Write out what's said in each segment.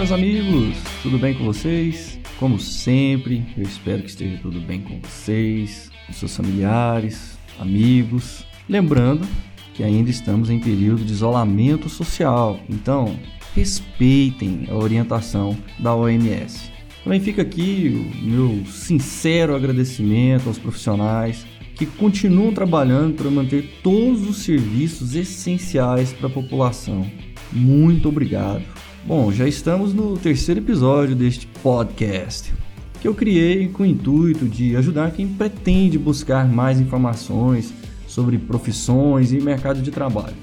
Meus amigos, tudo bem com vocês? Como sempre, eu espero que esteja tudo bem com vocês, com seus familiares, amigos. Lembrando que ainda estamos em período de isolamento social, então respeitem a orientação da OMS. Também fica aqui o meu sincero agradecimento aos profissionais que continuam trabalhando para manter todos os serviços essenciais para a população. Muito obrigado. Bom, já estamos no terceiro episódio deste podcast, que eu criei com o intuito de ajudar quem pretende buscar mais informações sobre profissões e mercado de trabalho.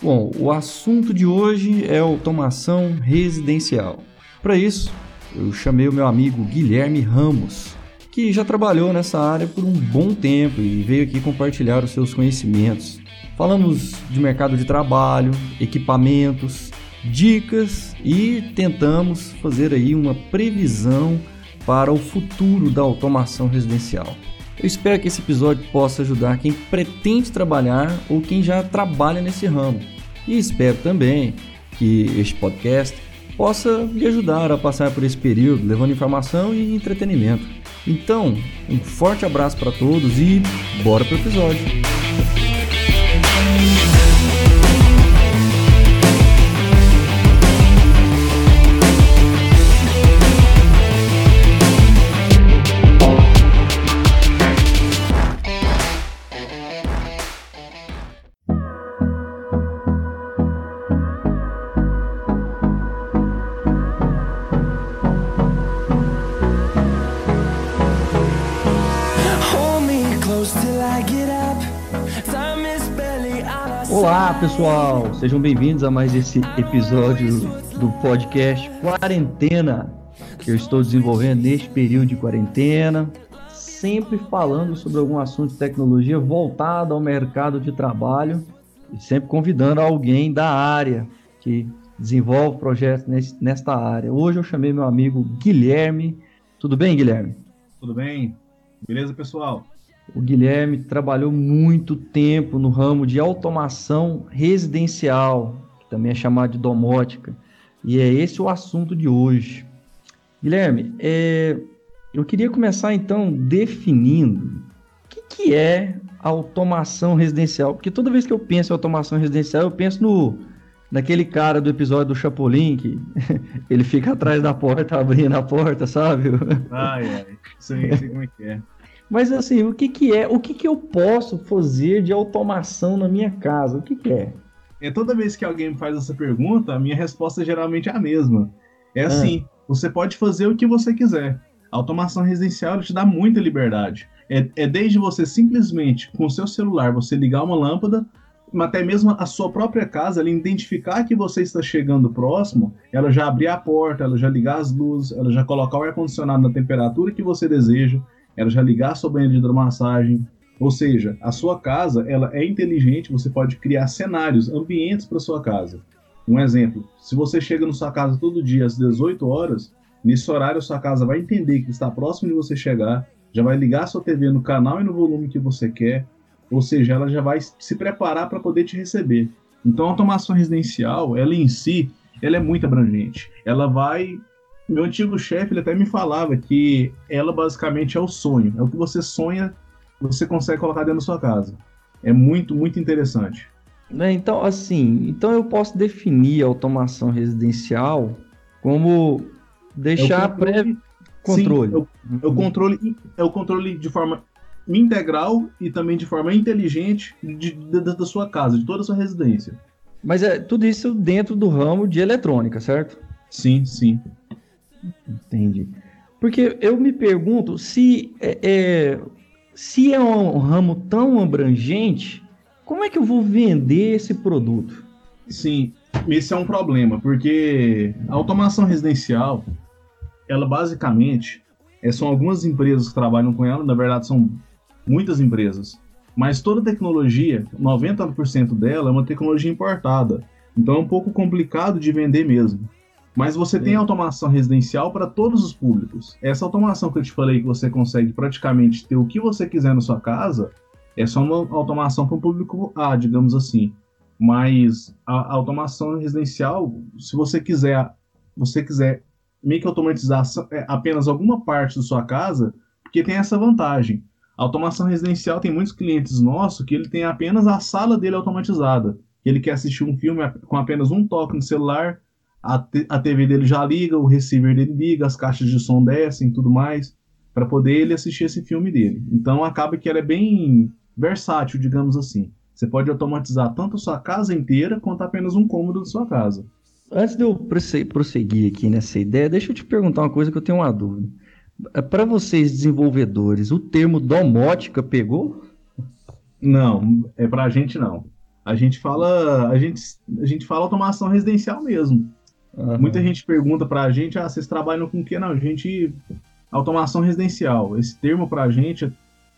Bom, o assunto de hoje é automação residencial. Para isso, eu chamei o meu amigo Guilherme Ramos, que já trabalhou nessa área por um bom tempo e veio aqui compartilhar os seus conhecimentos. Falamos de mercado de trabalho, equipamentos, dicas e tentamos fazer aí uma previsão para o futuro da automação residencial. Eu espero que esse episódio possa ajudar quem pretende trabalhar ou quem já trabalha nesse ramo. E espero também que este podcast possa lhe ajudar a passar por esse período, levando informação e entretenimento. Então, um forte abraço para todos e bora para o episódio. Olá pessoal, sejam bem-vindos a mais esse episódio do podcast Quarentena que eu estou desenvolvendo neste período de quarentena, sempre falando sobre algum assunto de tecnologia voltado ao mercado de trabalho e sempre convidando alguém da área que desenvolve projetos nesta área. Hoje eu chamei meu amigo Guilherme. Tudo bem, Guilherme? Tudo bem? Beleza, pessoal? O Guilherme trabalhou muito tempo no ramo de automação residencial, que também é chamado de domótica, e é esse o assunto de hoje. Guilherme, é, eu queria começar então definindo o que, que é automação residencial, porque toda vez que eu penso em automação residencial, eu penso no naquele cara do episódio do Chapolin que ele fica atrás da porta abrindo a porta, sabe? Ai, ai, sei, sei como é que é. Mas assim, o que, que é? O que, que eu posso fazer de automação na minha casa? O que, que é? É toda vez que alguém me faz essa pergunta, a minha resposta geralmente é a mesma. É ah. assim: ah. você pode fazer o que você quiser. A automação residencial te dá muita liberdade. É, é desde você simplesmente, com o seu celular, você ligar uma lâmpada, até mesmo a sua própria casa, ela identificar que você está chegando próximo, ela já abrir a porta, ela já ligar as luzes, ela já colocar o ar-condicionado na temperatura que você deseja, ela já ligar a sua banheira de hidromassagem. Ou seja, a sua casa ela é inteligente, você pode criar cenários, ambientes para sua casa. Um exemplo, se você chega na sua casa todo dia às 18 horas, nesse horário a sua casa vai entender que está próximo de você chegar, já vai ligar a sua TV no canal e no volume que você quer, ou seja, ela já vai se preparar para poder te receber. Então a automação residencial, ela em si, ela é muito abrangente. Ela vai meu antigo chefe ele até me falava que ela basicamente é o sonho, é o que você sonha, você consegue colocar dentro da sua casa. É muito, muito interessante. Né, então, assim, então eu posso definir a automação residencial como deixar é pré controle. Sim, é, o, é o controle. É o controle de forma integral e também de forma inteligente de, de, da sua casa, de toda a sua residência. Mas é tudo isso dentro do ramo de eletrônica, certo? Sim, sim. Entendi. Porque eu me pergunto se é, é, se é um ramo tão abrangente, como é que eu vou vender esse produto? Sim, esse é um problema, porque a automação residencial, ela basicamente é, são algumas empresas que trabalham com ela, na verdade são muitas empresas, mas toda tecnologia, 90% dela é uma tecnologia importada, então é um pouco complicado de vender mesmo. Mas você Sim. tem automação residencial para todos os públicos. Essa automação que eu te falei que você consegue praticamente ter o que você quiser na sua casa, é só uma automação para o público A, digamos assim. Mas a, a automação residencial, se você quiser você quiser meio que automatizar é, apenas alguma parte da sua casa, porque tem essa vantagem. A automação residencial tem muitos clientes nossos que ele tem apenas a sala dele automatizada. Ele quer assistir um filme com apenas um toque no celular, a, a TV dele já liga, o receiver dele liga, as caixas de som descem tudo mais, para poder ele assistir esse filme dele. Então acaba que ela é bem versátil, digamos assim. Você pode automatizar tanto a sua casa inteira quanto apenas um cômodo da sua casa. Antes de eu prosseguir aqui nessa ideia, deixa eu te perguntar uma coisa que eu tenho uma dúvida. É, Para vocês desenvolvedores, o termo domótica pegou? Não, é pra gente não. A gente fala, a gente, a gente fala automação residencial mesmo. Uhum. Muita gente pergunta pra gente, ah, vocês trabalham com o quê? Não, a gente automação residencial. Esse termo pra gente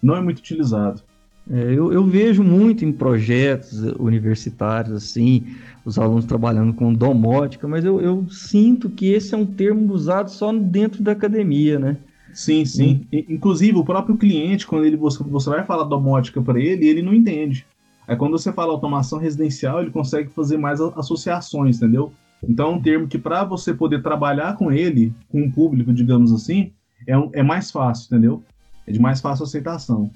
não é muito utilizado. É, eu, eu, vejo muito em projetos universitários, assim, os alunos trabalhando com domótica, mas eu, eu, sinto que esse é um termo usado só dentro da academia, né? Sim, sim. Hum. Inclusive, o próprio cliente, quando ele, você, você vai falar domótica para ele, ele não entende. Aí quando você fala automação residencial, ele consegue fazer mais associações, entendeu? Então é um termo que para você poder trabalhar com ele, com o público, digamos assim, é, um, é mais fácil, entendeu? É de mais fácil aceitação.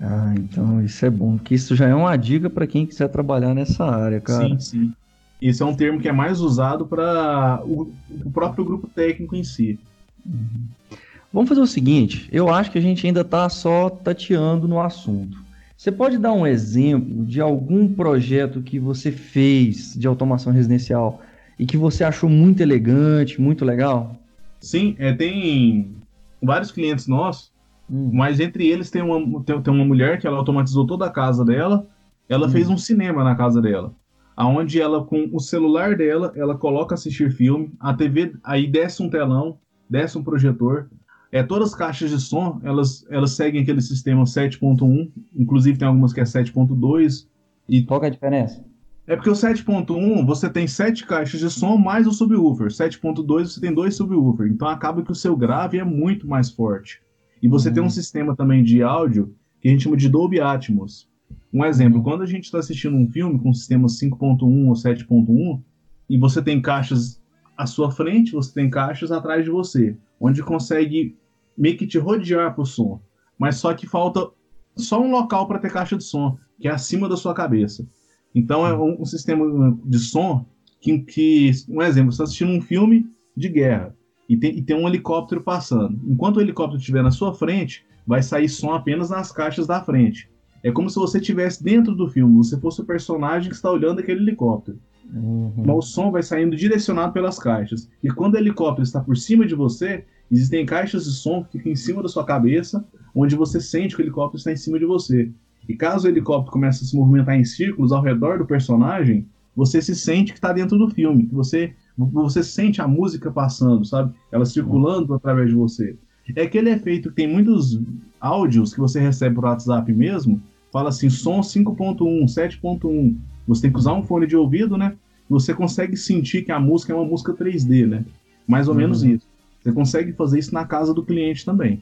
Ah, então isso é bom, porque isso já é uma dica para quem quiser trabalhar nessa área, cara. Sim, sim. Esse é um termo que é mais usado para o, o, próprio grupo técnico em si. Uhum. Vamos fazer o seguinte: eu acho que a gente ainda está só tateando no assunto. Você pode dar um exemplo de algum projeto que você fez de automação residencial e que você achou muito elegante, muito legal? Sim, é, tem vários clientes nossos Hum. Mas entre eles tem uma, tem, tem, uma mulher que ela automatizou toda a casa dela. Ela hum. fez um cinema na casa dela. aonde ela, com o celular dela, ela coloca assistir filme. A TV, aí desce um telão, desce um projetor. É, todas as caixas de som, elas, elas seguem aquele sistema 7.1. Inclusive tem algumas que é 7.2. E... Qual é a diferença? É porque o 7.1 você tem sete caixas de som mais o subwoofer. 7.2 você tem dois subwoofer. Então acaba que o seu grave é muito mais forte. E você uhum. tem um sistema também de áudio que a gente chama de Dolby Atmos. Um exemplo, quando a gente está assistindo um filme com sistema 5.1 ou 7.1 e você tem caixas à sua frente, você tem caixas atrás de você, onde consegue meio que te rodear para o som. Mas só que falta só um local para ter caixa de som, que é acima da sua cabeça. Então é um, um sistema de som que, que, um exemplo, você está assistindo um filme de guerra e tem, e tem um helicóptero passando. Enquanto o helicóptero estiver na sua frente, vai sair som apenas nas caixas da frente. É como se você estivesse dentro do filme, você fosse o personagem que está olhando aquele helicóptero. Uhum. Mas o som vai saindo direcionado pelas caixas. E quando o helicóptero está por cima de você, existem caixas de som que ficam em cima da sua cabeça, onde você sente que o helicóptero está em cima de você. E caso o helicóptero comece a se movimentar em círculos ao redor do personagem, você se sente que está dentro do filme, que você você sente a música passando, sabe? Ela circulando através de você. É aquele efeito que tem muitos áudios que você recebe por WhatsApp mesmo, fala assim, som 5.1, 7.1. Você tem que usar um fone de ouvido, né? Você consegue sentir que a música é uma música 3D, né? Mais ou uhum. menos isso. Você consegue fazer isso na casa do cliente também.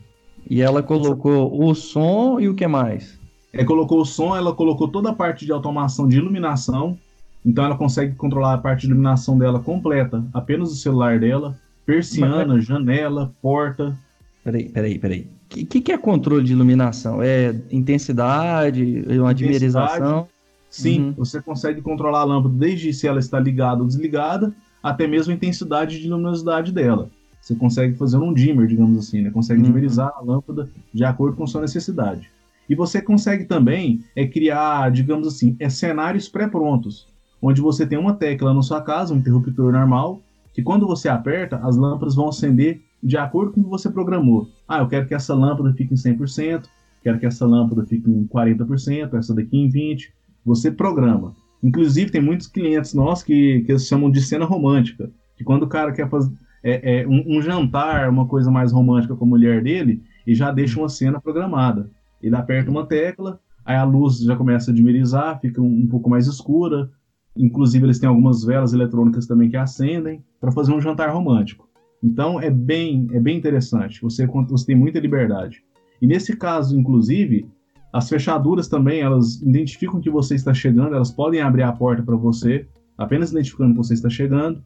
E ela colocou o som e o que mais? É, colocou o som, ela colocou toda a parte de automação de iluminação, então ela consegue controlar a parte de iluminação dela completa, apenas o celular dela, persiana, Mas... janela, porta. Peraí, peraí, peraí. O que, que, é controle de iluminação? É intensidade, uma dimerização? Sim, uhum. você consegue controlar a lâmpada desde se ela está ligada ou desligada, até mesmo a intensidade de luminosidade dela. Você consegue fazer um dimmer, digamos assim, né? Consegue uhum. dimerizar a lâmpada de acordo com sua necessidade. E você consegue também é, criar, digamos assim, é, cenários pré-prontos onde você tem uma tecla na sua casa, um interruptor normal, que quando você aperta, as lâmpadas vão acender de acordo com o que você programou. Ah, eu quero que essa lâmpada fique em 100%, quero que essa lâmpada fique em 40%, essa daqui em 20%. Você programa. Inclusive, tem muitos clientes nossos que, que eles chamam de cena romântica, que quando o cara quer fazer é, é, um, um, jantar, uma coisa mais romântica com a mulher dele, e já deixa uma cena programada. Ele aperta uma tecla, aí a luz já começa a dimerizar, fica um, um pouco mais escura, Inclusive, eles têm algumas velas eletrônicas também que acendem para fazer um jantar romântico. Então, é bem, é bem interessante. Você, você tem muita liberdade. E nesse caso, inclusive, as fechaduras também, elas identificam que você está chegando, elas podem abrir a porta para você, apenas identificando que você está chegando.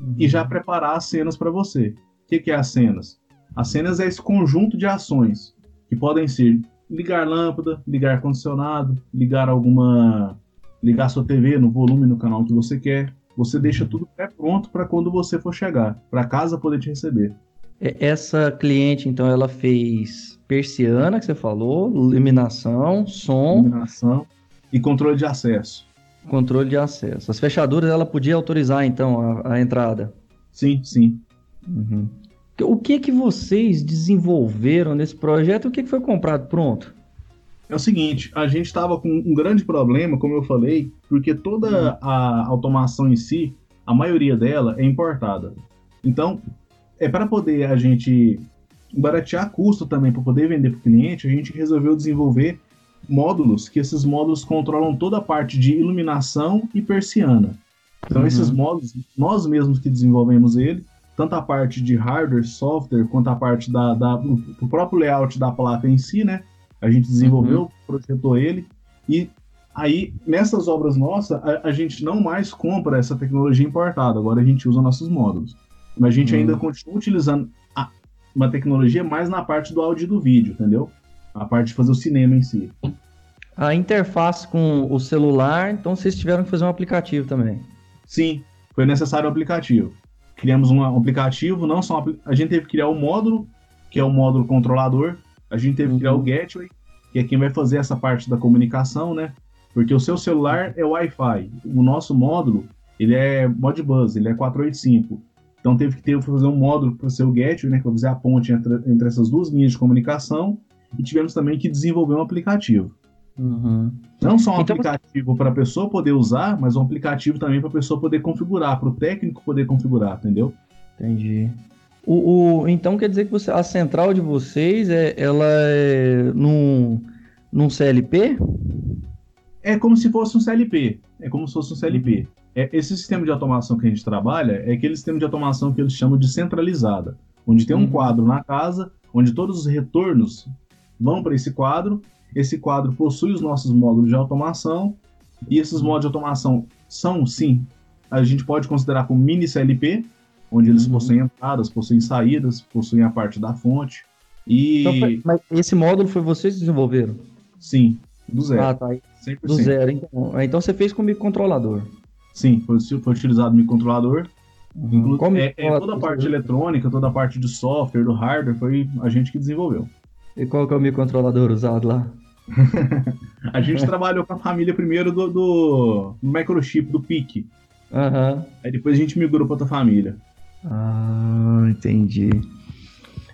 uhum. e já preparar as cenas para você. O que, que é as cenas? As cenas é esse conjunto de ações que podem ser ligar lâmpada, ligar ar-condicionado, ligar alguma. ligar sua TV no volume no canal que você quer. Você deixa tudo pré pronto para quando você for chegar, para casa poder te receber. Essa cliente, então, ela fez persiana, que você falou, iluminação, som. Iluminação e controle de acesso. Controle de acesso. As fechaduras, ela podia autorizar, então, a, a entrada? Sim, sim. Uhum. O que que vocês desenvolveram nesse projeto? O que, que foi comprado pronto? É o seguinte, a gente estava com um grande problema, como eu falei, porque toda uhum. a automação em si, a maioria dela é importada. Então, é para poder a gente baratear custo também para poder vender para o cliente, a gente resolveu desenvolver módulos que esses módulos controlam toda a parte de iluminação e persiana. Então uhum. esses módulos nós mesmos que desenvolvemos ele tanto a parte de hardware, software, quanto a parte da, da o próprio layout da placa em si, né? A gente desenvolveu, uhum. projetou ele e aí nessas obras nossas a, a, gente não mais compra essa tecnologia importada. Agora a gente usa nossos módulos, mas a gente uhum. ainda continua utilizando a, uma tecnologia mais na parte do áudio e do vídeo, entendeu? A parte de fazer o cinema em si. A interface com o celular, então vocês tiveram que fazer um aplicativo também. Sim, foi necessário o aplicativo criamos um aplicativo, não só um, a gente teve que criar o um módulo, que é o módulo controlador, a gente teve que criar o uhum. gateway, que é quem vai fazer essa parte da comunicação, né? Porque o seu celular é Wi-Fi, o nosso módulo, ele é Modbus, ele é 485. Então teve que ter, fazer um módulo para o seu gateway, né, que vai fazer a ponte entre, entre essas duas linhas de comunicação, e tivemos também que desenvolver um aplicativo. Uhum. Não só um então, aplicativo para a pessoa poder usar, mas um aplicativo também para a pessoa poder configurar, para o técnico poder configurar, entendeu? Entendi. O, o, então quer dizer que você, a central de vocês é, ela é num, num CLP? É como se fosse um CLP. É como se fosse um CLP. É, esse sistema de automação que a gente trabalha é aquele sistema de automação que eles chamam de centralizada, onde tem um uhum. quadro na casa, onde todos os retornos vão para esse quadro esse quadro possui os nossos módulos de automação, e esses módulos de automação são, sim, a gente pode considerar como mini CLP, onde eles uhum. possuem entradas, possuem saídas, possuem a parte da fonte. E... Então foi, mas esse módulo foi vocês que desenvolveram? Sim, do zero. Ah, tá. 100%. Do zero. Então, ah, então você fez com microcontrolador. Sim, foi, foi utilizado microcontrolador. Uhum. É, é, toda a parte de eletrônica, toda a parte de software, do hardware, foi a gente que desenvolveu. E qual que é o microcontrolador usado lá? a gente trabalhou com a família primeiro do, do, do microchip, do PIC. Uhum. Aí depois a gente migrou para outra família. Ah, entendi.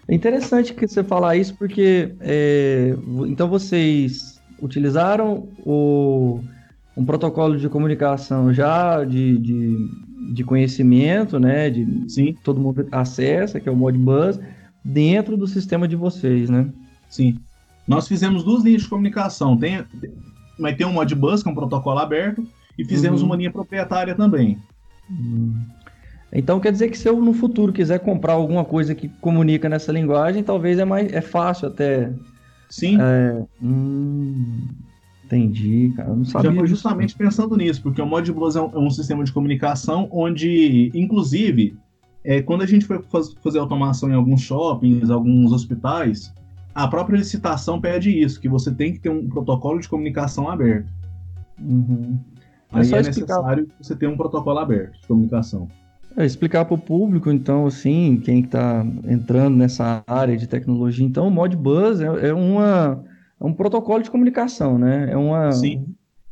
É interessante que você falar isso porque é, então vocês utilizaram o, um protocolo de comunicação já de, de, de conhecimento, né? De Sim. todo mundo acessa, que é o Modbus, dentro do sistema de vocês, né? Sim. Nós fizemos duas linhas de comunicação. Tem, mas tem um Modbus, que é um protocolo aberto, e fizemos uhum. uma linha proprietária também. Uhum. Então quer dizer que se eu no futuro quiser comprar alguma coisa que comunica nessa linguagem, talvez é mais é fácil até. Sim. É, hum, entendi, cara. Eu não sabia. Já foi justamente pensando nisso, porque o Modbus é um, é um sistema de comunicação onde, inclusive, é, quando a gente foi fazer automação em alguns shoppings, alguns hospitais, a própria licitação pede isso, que você tem que ter um protocolo de comunicação aberto. Uhum. Aí é, é necessário que você tenha um protocolo aberto de comunicação. É, explicar para o público, então, assim, quem está entrando nessa área de tecnologia, então, o Modbus é, é, uma, é um protocolo de comunicação, né? É uma, Sim.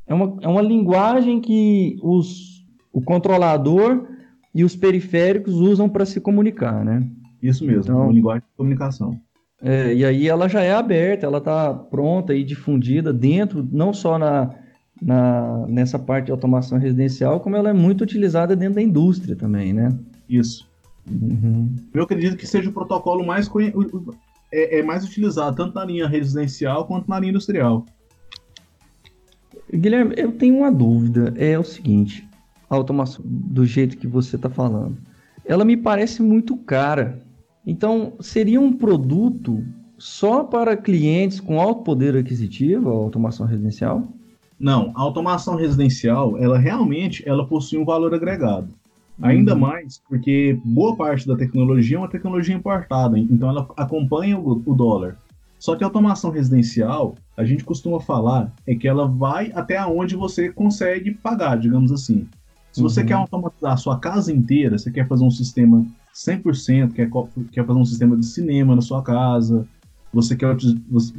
É uma, é uma linguagem que os, o controlador e os periféricos usam para se comunicar, né? Isso mesmo, então, uma linguagem de comunicação. É, e aí ela já é aberta, ela está pronta e difundida dentro, não só na, na, nessa parte de automação residencial, como ela é muito utilizada dentro da indústria também, né? Isso. Uhum. Eu acredito que seja o protocolo mais é, é, mais utilizado tanto na linha residencial quanto na linha industrial. Guilherme, eu tenho uma dúvida. É o seguinte: a automação, do jeito que você está falando, ela me parece muito cara. Então, seria um produto só para clientes com alto poder aquisitivo, a automação residencial? Não, a automação residencial, ela realmente ela possui um valor agregado. Ainda uhum. mais porque boa parte da tecnologia é uma tecnologia importada, então ela acompanha o, o dólar. Só que a automação residencial, a gente costuma falar, é que ela vai até onde você consegue pagar, digamos assim. Se você uhum. quer automatizar a sua casa inteira, você quer fazer um sistema 100%, quer, quer fazer um sistema de cinema na sua casa, você quer você,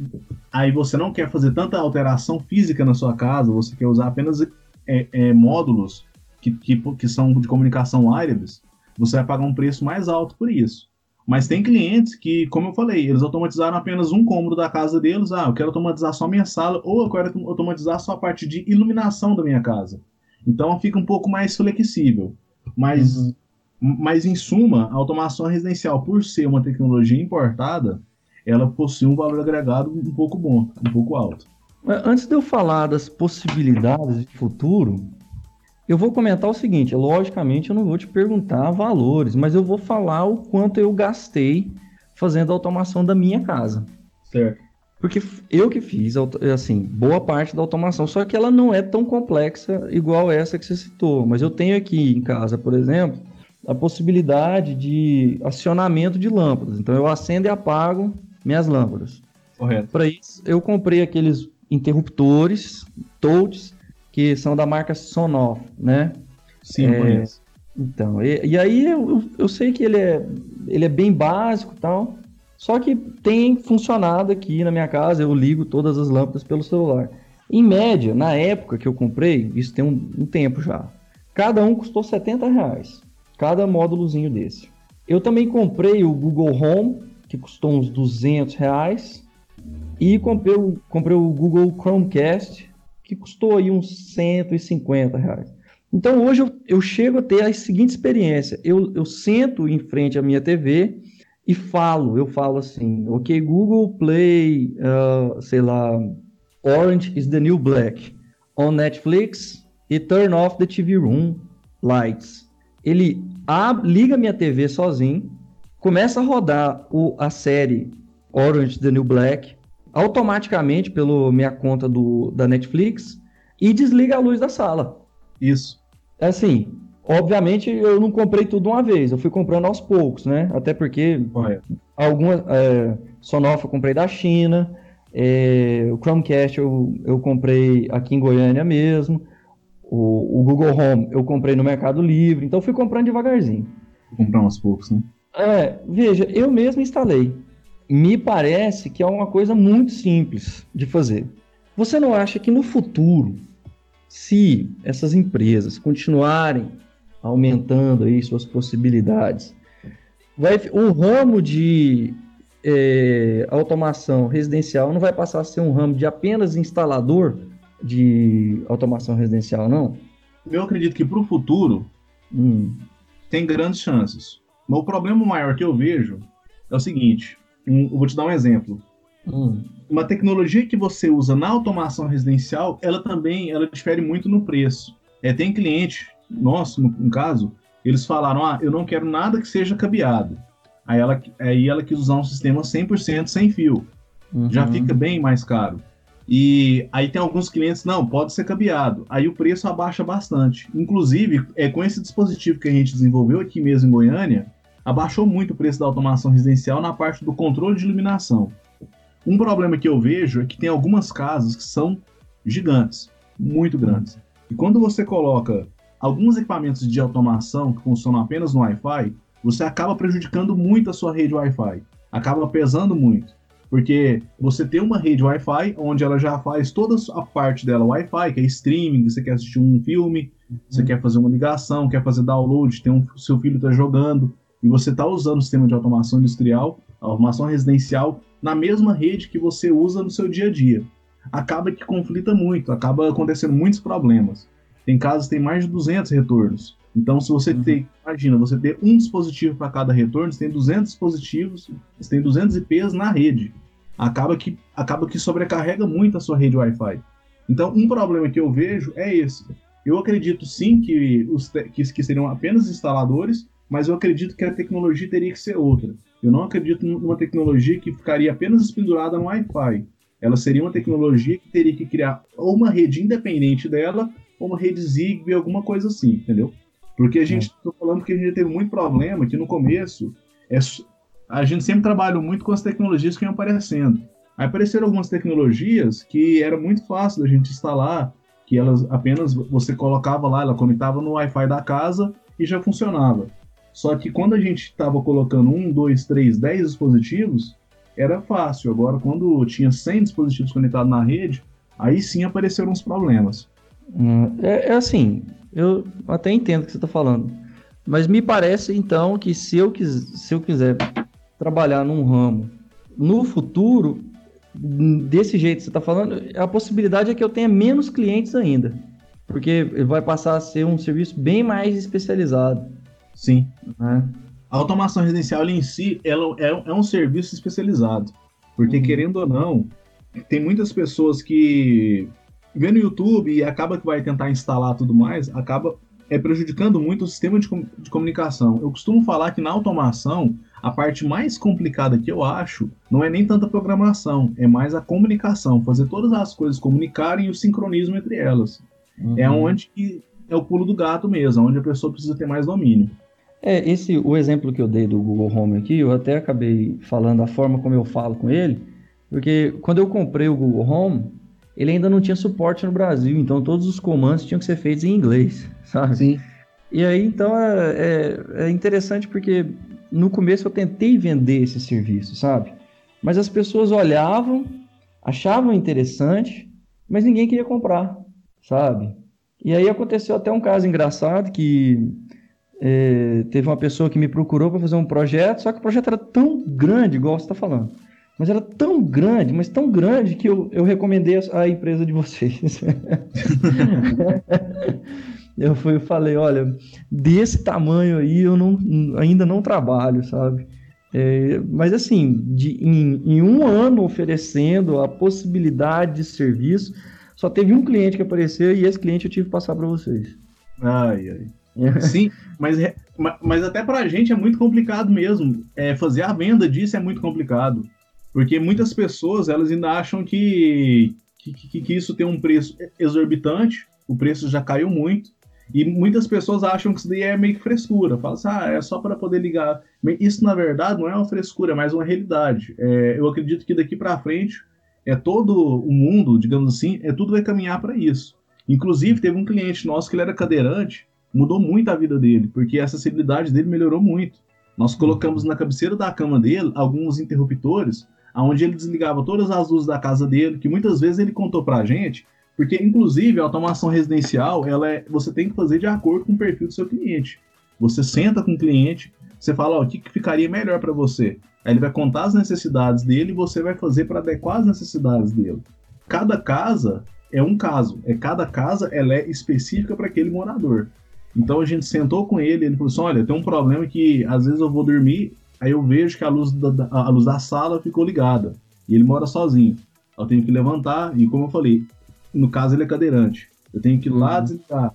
aí você não quer fazer tanta alteração física na sua casa, você quer usar apenas é, é, módulos que, que, que são de comunicação wireless, você vai pagar um preço mais alto por isso. Mas tem clientes que, como eu falei, eles automatizaram apenas um cômodo da casa deles. Ah, eu quero automatizar só a minha sala, ou eu quero automatizar só a parte de iluminação da minha casa. Então fica um pouco mais flexível. Mas, uhum. Mas em suma, a automação residencial, por ser uma tecnologia importada, ela possui um valor agregado um pouco bom, um pouco alto. Antes de eu falar das possibilidades de futuro, eu vou comentar o seguinte: logicamente, eu não vou te perguntar valores, mas eu vou falar o quanto eu gastei fazendo a automação da minha casa. Certo. Porque eu que fiz, assim, boa parte da automação, só que ela não é tão complexa igual essa que você citou. Mas eu tenho aqui em casa, por exemplo, a possibilidade de acionamento de lâmpadas. Então eu acendo e apago minhas lâmpadas. Correto. Para isso, eu comprei aqueles interruptores, touch, que são da marca Sonoff, né? Sim, é, conheço. Então, e, e aí eu, eu sei que ele é, ele é bem básico e tal, só que tem funcionado aqui na minha casa, eu ligo todas as lâmpadas pelo celular. Em média, na época que eu comprei, isso tem um, um tempo já, cada um custou 70 reais, cada módulozinho desse. Eu também comprei o Google Home, que custou uns 200 reais, e comprei o, comprei o Google Chromecast, que custou aí uns 150 reais. Então hoje eu, eu chego a ter a seguinte experiência: eu, eu sento em frente à minha TV e falo, eu falo assim, ok, Google Play, uh, sei lá, Orange is the New Black on Netflix e turn off the TV room lights. Ele liga minha TV sozinho, começa a rodar o, a série Orange the New Black, automaticamente pela minha conta do, da Netflix e desliga a luz da sala. Isso. É assim, obviamente eu não comprei tudo uma vez, eu fui comprando aos poucos, né? Até porque Correto. algumas é, Sonoff eu comprei da China, é, o Chromecast eu, eu comprei aqui em Goiânia mesmo, o, o, Google Home eu comprei no Mercado Livre, então fui comprando devagarzinho. Comprar aos poucos, né? É, veja, eu mesmo instalei me parece que é uma coisa muito simples de fazer. Você não acha que no futuro, se essas empresas continuarem aumentando aí suas possibilidades, vai, o ramo de é, automação residencial não vai passar a ser um ramo de apenas instalador de automação residencial, não? Eu acredito que para o futuro hum. tem grandes chances. Mas o problema maior que eu vejo é o seguinte: um, vou te dar um exemplo. Hum. Uma tecnologia que você usa na automação residencial, ela também ela difere muito no preço. É, tem cliente nosso, no, no caso, eles falaram: ah, eu não quero nada que seja cabeado. Aí ela, aí ela quis usar um sistema 100% sem fio. Uhum. Já fica bem mais caro. E aí tem alguns clientes, não, pode ser cabeado. Aí o preço abaixa bastante. Inclusive, é com esse dispositivo que a gente desenvolveu aqui mesmo em Goiânia, abaixou muito o preço da automação residencial na parte do controle de iluminação. Um problema que eu vejo é que tem algumas casas que são gigantes, muito grandes. E quando você coloca alguns equipamentos de automação que funcionam apenas no Wi-Fi, você acaba prejudicando muito a sua rede Wi-Fi. Acaba pesando muito. Porque você tem uma rede Wi-Fi onde ela já faz toda a parte dela Wi-Fi, que é streaming, você quer assistir um filme, uhum. você quer fazer uma ligação, quer fazer download, tem um, seu filho está jogando e você está usando o sistema de automação industrial, automação residencial, na mesma rede que você usa no seu dia a dia. Acaba que conflita muito, acaba acontecendo muitos problemas. Tem casos que tem mais de 200 retornos. Então, se você uhum. tem, imagina, você ter um dispositivo para cada retorno, você tem 200 dispositivos, você tem 200 IPs na rede. Acaba que, acaba que sobrecarrega muito a sua rede Wi-Fi. Então, um problema que eu vejo é esse. Eu acredito sim que, os que, que seriam apenas instaladores, mas eu acredito que a tecnologia teria que ser outra. Eu não acredito numa tecnologia que ficaria apenas pendurada no Wi-Fi. Ela seria uma tecnologia que teria que criar ou uma rede independente dela, ou uma rede Zigbee, alguma coisa assim, entendeu? Porque a gente, estou falando que a gente teve muito problema, que no começo, é, a gente sempre trabalhou muito com as tecnologias que iam aparecendo. Aí apareceram algumas tecnologias que era muito fácil da gente instalar, que elas apenas você colocava lá, ela conectava no Wi-Fi da casa e já funcionava. Só que quando a gente estava colocando um, dois, três, dez dispositivos, era fácil. Agora, quando tinha 100 dispositivos conectados na rede, aí sim apareceram os problemas. Hum, é, é, assim, eu até entendo o que você está falando. Mas me parece, então, que se eu, quis, se eu quiser trabalhar num ramo no futuro, desse jeito que você está falando, a possibilidade é que eu tenha menos clientes ainda. Porque vai passar a ser um serviço bem mais especializado. Sim. Né? A automação residencial em si ela é, é um serviço especializado. Porque, uhum. querendo ou não, tem muitas pessoas que vê no YouTube e acaba que vai tentar instalar tudo mais, acaba é prejudicando muito o sistema de, de comunicação. Eu costumo falar que na automação, a parte mais complicada que eu acho não é nem tanta programação, é mais a comunicação, fazer todas as coisas comunicarem e o sincronismo entre elas. Uhum. É onde é o pulo do gato mesmo, onde a pessoa precisa ter mais domínio. É, esse o exemplo que eu dei do Google Home aqui, eu até acabei falando a forma como eu falo com ele, porque quando eu comprei o Google Home, ele ainda não tinha suporte no Brasil, então todos os comandos tinham que ser feitos em inglês, sabe? Sim. E aí, então, é, é, é interessante porque no começo eu tentei vender esse serviço, sabe? Mas as pessoas olhavam, achavam interessante, mas ninguém queria comprar, sabe? E aí aconteceu até um caso engraçado que é, teve uma pessoa que me procurou para fazer um projeto, só que o projeto era tão grande, igual você está falando. Mas era tão grande, mas tão grande que eu, eu recomendei a, a empresa de vocês. eu fui, falei, olha, desse tamanho aí eu não, ainda não trabalho, sabe? É, mas assim, de, em, em, um ano oferecendo a possibilidade de serviço, só teve um cliente que apareceu e esse cliente eu tive que passar para vocês. Ai, ai. Sim, mas, mas até para a gente é muito complicado mesmo. É, fazer a venda disso é muito complicado. Porque muitas pessoas elas ainda acham que, que, que, que isso tem um preço exorbitante, o preço já caiu muito. E muitas pessoas acham que isso daí é meio que frescura. Fala assim, ah, é só para poder ligar. Isso, na verdade, não é uma frescura, é mais uma realidade. É, eu acredito que daqui para frente, é todo o mundo, digamos assim, é tudo vai caminhar para isso. Inclusive, teve um cliente nosso que ele era cadeirante, mudou muito a vida dele, porque a acessibilidade dele melhorou muito. Nós colocamos na cabeceira da cama dele alguns interruptores, onde ele desligava todas as luzes da casa dele, que muitas vezes ele contou pra gente, porque inclusive a automação residencial, ela é, você tem que fazer de acordo com o perfil do seu cliente. Você senta com o cliente, você fala, ó, o que, que ficaria melhor para você? Aí ele vai contar as necessidades dele e você vai fazer para adequar as necessidades dele. Cada casa é um caso, é cada casa ela é específica para aquele morador. Então a gente sentou com ele, ele falou assim: olha, tem um problema que às vezes eu vou dormir, aí eu vejo que a luz da, a luz da sala ficou ligada. E ele mora sozinho. Eu tenho que levantar, e como eu falei, no caso ele é cadeirante. Eu tenho que ir lá uhum. desligar.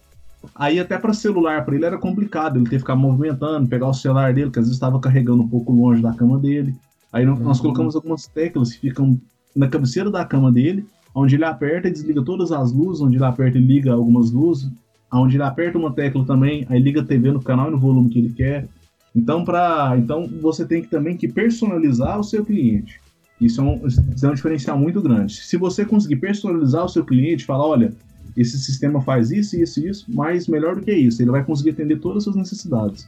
Aí até para celular para ele era complicado, ele ter que ficar movimentando, pegar o celular dele, que às vezes estava carregando um pouco longe da cama dele. Aí nós, uhum. nós colocamos algumas teclas que ficam na cabeceira da cama dele, onde ele aperta e desliga todas as luzes, onde ele aperta e liga algumas luzes, onde ele aperta uma tecla também, aí liga a TV no canal e no volume que ele quer. Então, para, então você tem que também que personalizar o seu cliente. Isso é, um, isso é um diferencial muito grande. Se você conseguir personalizar o seu cliente, falar, olha, esse sistema faz isso, isso e isso, mas melhor do que isso, ele vai conseguir atender todas as suas necessidades.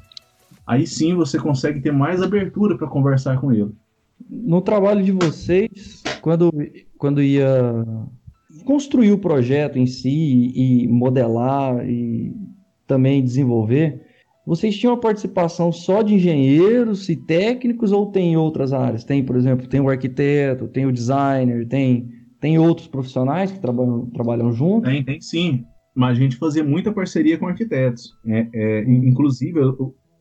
Aí sim você consegue ter mais abertura para conversar com ele. No trabalho de vocês, quando, quando ia construir o projeto em si e modelar e também desenvolver, vocês tinham a participação só de engenheiros e técnicos ou tem outras áreas? Tem, por exemplo, tem o arquiteto, tem o designer, tem, tem outros profissionais que trabalham, trabalham junto? Tem, tem sim. Mas a gente fazia muita parceria com arquitetos. É, é, inclusive,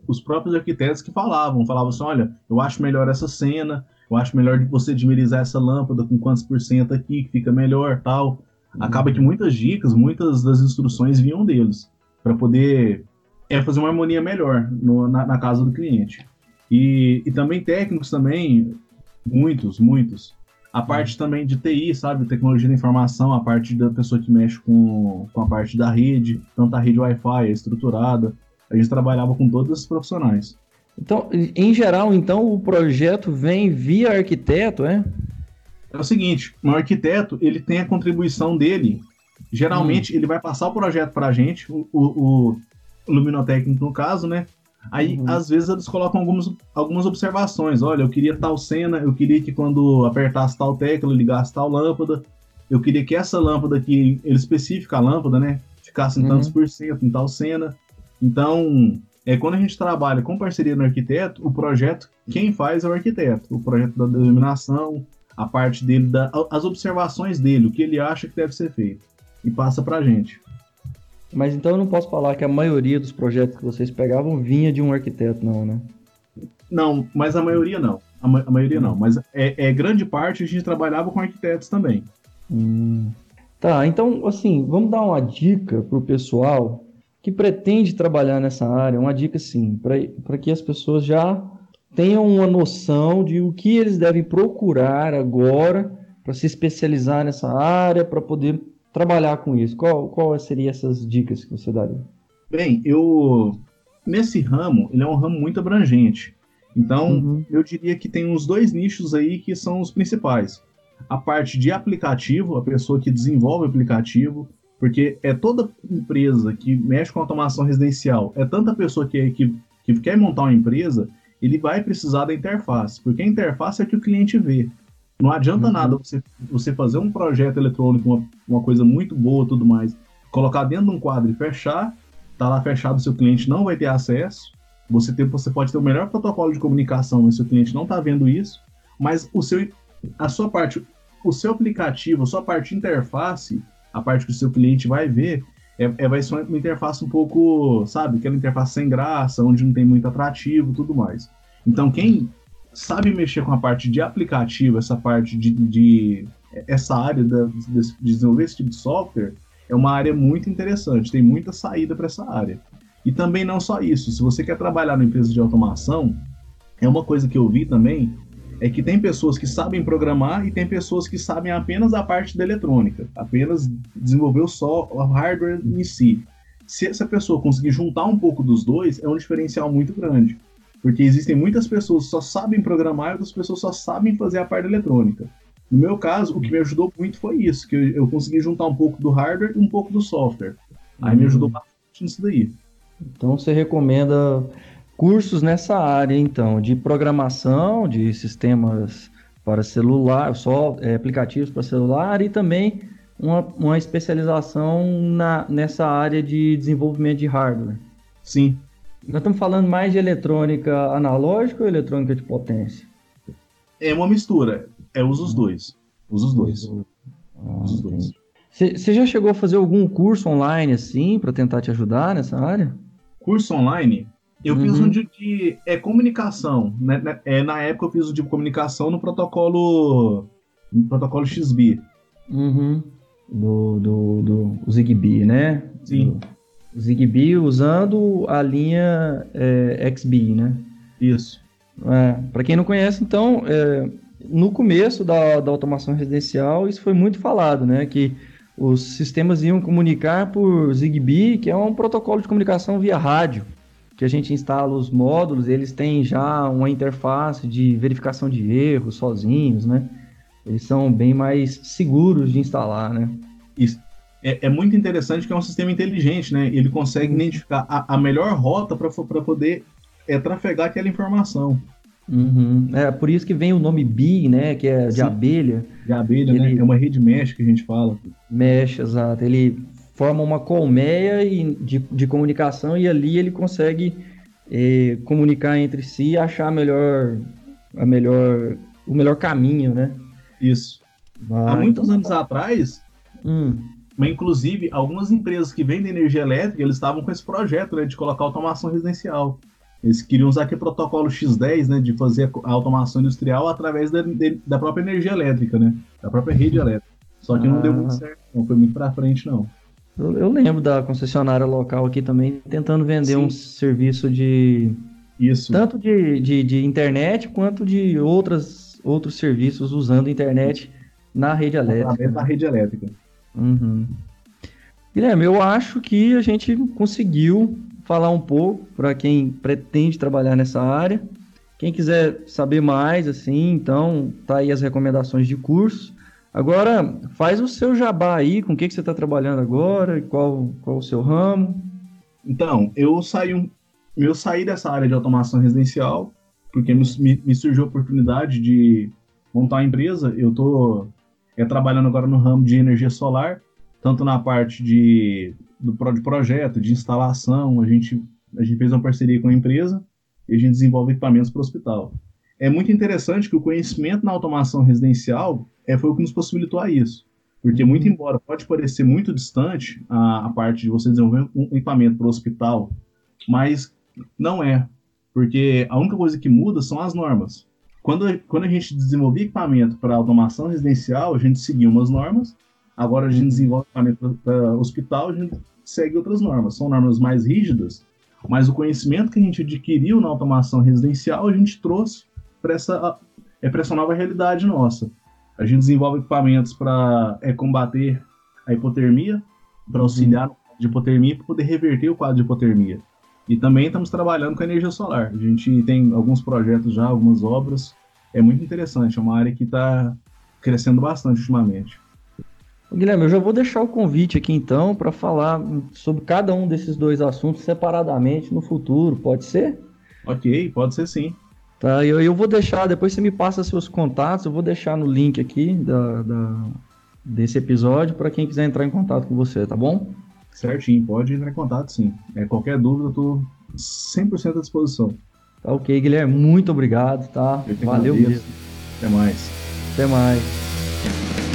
os próprios arquitetos que falavam, falavam assim, olha, eu acho melhor essa cena, eu acho melhor você dimerizar essa lâmpada com quantos por cento aqui, que fica melhor, tal. Acaba que muitas dicas, muitas das instruções vinham deles, para poder é, fazer uma harmonia melhor no, na, na, casa do cliente. E, e também técnicos também, muitos, muitos. A parte também de TI, sabe? Tecnologia da informação, a parte da pessoa que mexe com, com a parte da rede, tanto a rede Wi-Fi, a estruturada. A gente trabalhava com todos esses profissionais. Então, em geral, então, o projeto vem via arquiteto, é? É o seguinte, o arquiteto, ele tem a contribuição dele. Geralmente, hum. ele vai passar o projeto para a gente, o, o, o luminotécnico no caso, né? Aí, uhum. às vezes, eles colocam algumas, algumas observações. Olha, eu queria tal cena, eu queria que quando apertasse tal tecla, ligasse tal lâmpada. Eu queria que essa lâmpada aqui, ele especifica a lâmpada, né? Ficasse em uhum. tantos por cento em tal cena. Então, é, quando a gente trabalha com parceria no arquiteto, o projeto, quem faz é o arquiteto. O projeto da denominação, a parte dele, da, as observações dele, o que ele acha que deve ser feito. E passa pra gente. Mas então eu não posso falar que a maioria dos projetos que vocês pegavam vinha de um arquiteto, não, né? Não, mas a maioria não. A, ma a maioria não. Mas é, é, grande parte a gente trabalhava com arquitetos também. Hum. Tá, então, assim, vamos dar uma dica pro pessoal que pretende trabalhar nessa área, uma dica assim, para que as pessoas já tenham uma noção de o que eles devem procurar agora para se especializar nessa área, para poder trabalhar com isso. Qual, qual seriam essas dicas que você daria? Bem, eu nesse ramo, ele é um ramo muito abrangente. Então, uhum. eu diria que tem uns dois nichos aí que são os principais. A parte de aplicativo, a pessoa que desenvolve aplicativo, porque é toda empresa que mexe com automação residencial, é tanta pessoa que, que, que quer montar uma empresa, ele vai precisar da interface, porque a interface é que o cliente vê. Não adianta uhum. nada você, você fazer um projeto eletrônico, uma, uma coisa muito boa tudo mais, colocar dentro de um quadro e fechar, tá lá fechado, seu cliente não vai ter acesso. Você, tem, você pode ter o melhor protocolo de comunicação, mas seu cliente não está vendo isso. Mas o seu, a sua parte, o seu aplicativo, a sua parte interface, a parte que o seu cliente vai ver, é, é, vai ser uma interface um pouco, sabe, aquela interface sem graça, onde não tem muito atrativo tudo mais. Então, quem sabe mexer com a parte de aplicativo, essa parte de. de essa área de, de desenvolver esse tipo de software, é uma área muito interessante, tem muita saída para essa área. E também não só isso, se você quer trabalhar na empresa de automação, é uma coisa que eu vi também, é que tem pessoas que sabem programar e tem pessoas que sabem apenas a parte da eletrônica, apenas desenvolver só, o hardware em si. Se essa pessoa conseguir juntar um pouco dos dois, é um diferencial muito grande. Porque existem muitas pessoas que só sabem programar e outras pessoas só sabem fazer a parte eletrônica. No meu caso, o que me ajudou muito foi isso, que eu, eu consegui juntar um pouco do hardware e um pouco do software. Aí uhum. me ajudou bastante nisso daí. Então você recomenda cursos nessa área, então, de programação, de sistemas para celular, só é, aplicativos para celular e também uma, uma especialização na, nessa área de desenvolvimento de hardware. Sim. Nós estamos falando mais de eletrônica analógica ou eletrônica de potência? É uma mistura. É usa os dois. Usa os dois. Ah, os dois. Você já chegou a fazer algum curso online assim para tentar te ajudar nessa área? Curso online? Eu uhum. fiz um de, de é, comunicação. Né, né? É, na época eu fiz o de comunicação no protocolo. No protocolo XB. Uhum. Do, do, do Zigbee, né? Sim. Do Zigbee usando a linha é, XB, né? Isso. É, Para quem não conhece, então, é, no começo da, da automação residencial, isso foi muito falado, né? Que os sistemas iam comunicar por Zigbee, que é um protocolo de comunicação via rádio que a gente instala os módulos, eles têm já uma interface de verificação de erros sozinhos, né? Eles são bem mais seguros de instalar, né? Isso. É, é muito interessante que é um sistema inteligente, né? Ele consegue uhum. identificar a, a melhor rota para poder é, trafegar aquela informação. Uhum. É por isso que vem o nome BI, né? Que é de Sim. abelha. De abelha, né? É uma rede mesh que a gente fala. Mesh, exato. Ele forma uma colmeia de, de comunicação e ali ele consegue eh, comunicar entre si e achar melhor, a melhor, o melhor caminho, né? Isso. Ah, Há muitos então... anos atrás, hum. Mas inclusive algumas empresas que vendem energia elétrica, eles estavam com esse projeto né, de colocar automação residencial. Eles queriam usar aquele protocolo X10, né, de fazer a automação industrial através da, da própria energia elétrica, né, da própria rede elétrica. Só que ah. não deu muito certo, não foi muito para frente, não. Eu, eu, lembro da concessionária local aqui também tentando vender Sim. um serviço de. Isso. Tanto de, de, de, internet quanto de outras, outros serviços usando internet na rede elétrica. Na rede elétrica. Uhum. Guilherme, eu acho que a gente conseguiu falar um pouco para quem pretende trabalhar nessa área. Quem quiser saber mais, assim, então tá aí as recomendações de curso. Agora, faz o seu jabá aí, com o que, que você está trabalhando agora, qual, qual o seu ramo. Então, eu saí, um, eu saí dessa área de automação residencial, porque me, me surgiu a oportunidade de montar uma empresa. Eu estou é, trabalhando agora no ramo de energia solar, tanto na parte de, do, de projeto, de instalação. A gente, a gente fez uma parceria com a empresa e a gente desenvolve equipamentos para o hospital. É muito interessante que o conhecimento na automação residencial é, foi o que nos possibilitou a isso. Porque, muito uhum. embora pode parecer muito distante a, a parte de você desenvolver um equipamento para o hospital, mas não é. Porque a única coisa que muda são as normas. Quando, quando a gente desenvolvia equipamento para automação residencial, a gente seguia umas normas. Agora a gente desenvolve equipamento para hospital, a gente segue outras normas. São normas mais rígidas, mas o conhecimento que a gente adquiriu na automação residencial, a gente trouxe para essa, é essa nova realidade nossa. A gente desenvolve equipamentos para é, combater a hipotermia, para uhum. auxiliar uhum. de hipotermia, para poder reverter o quadro de hipotermia. E também estamos trabalhando com energia solar. A gente tem alguns projetos já, algumas obras. É muito interessante, é uma área que está crescendo bastante ultimamente. Guilherme, eu já vou deixar o convite aqui então para falar sobre cada um desses dois assuntos separadamente no futuro, pode ser? Ok, pode ser sim. Tá, eu, eu vou deixar, depois você me passa seus contatos, eu vou deixar no link aqui da, da desse episódio para quem quiser entrar em contato com você, tá bom? Certinho, pode entrar em contato sim. É, qualquer dúvida, eu tô 100% à disposição. Tá ok, Guilherme, muito obrigado, tá? Valeu mesmo. Até mais. Até mais.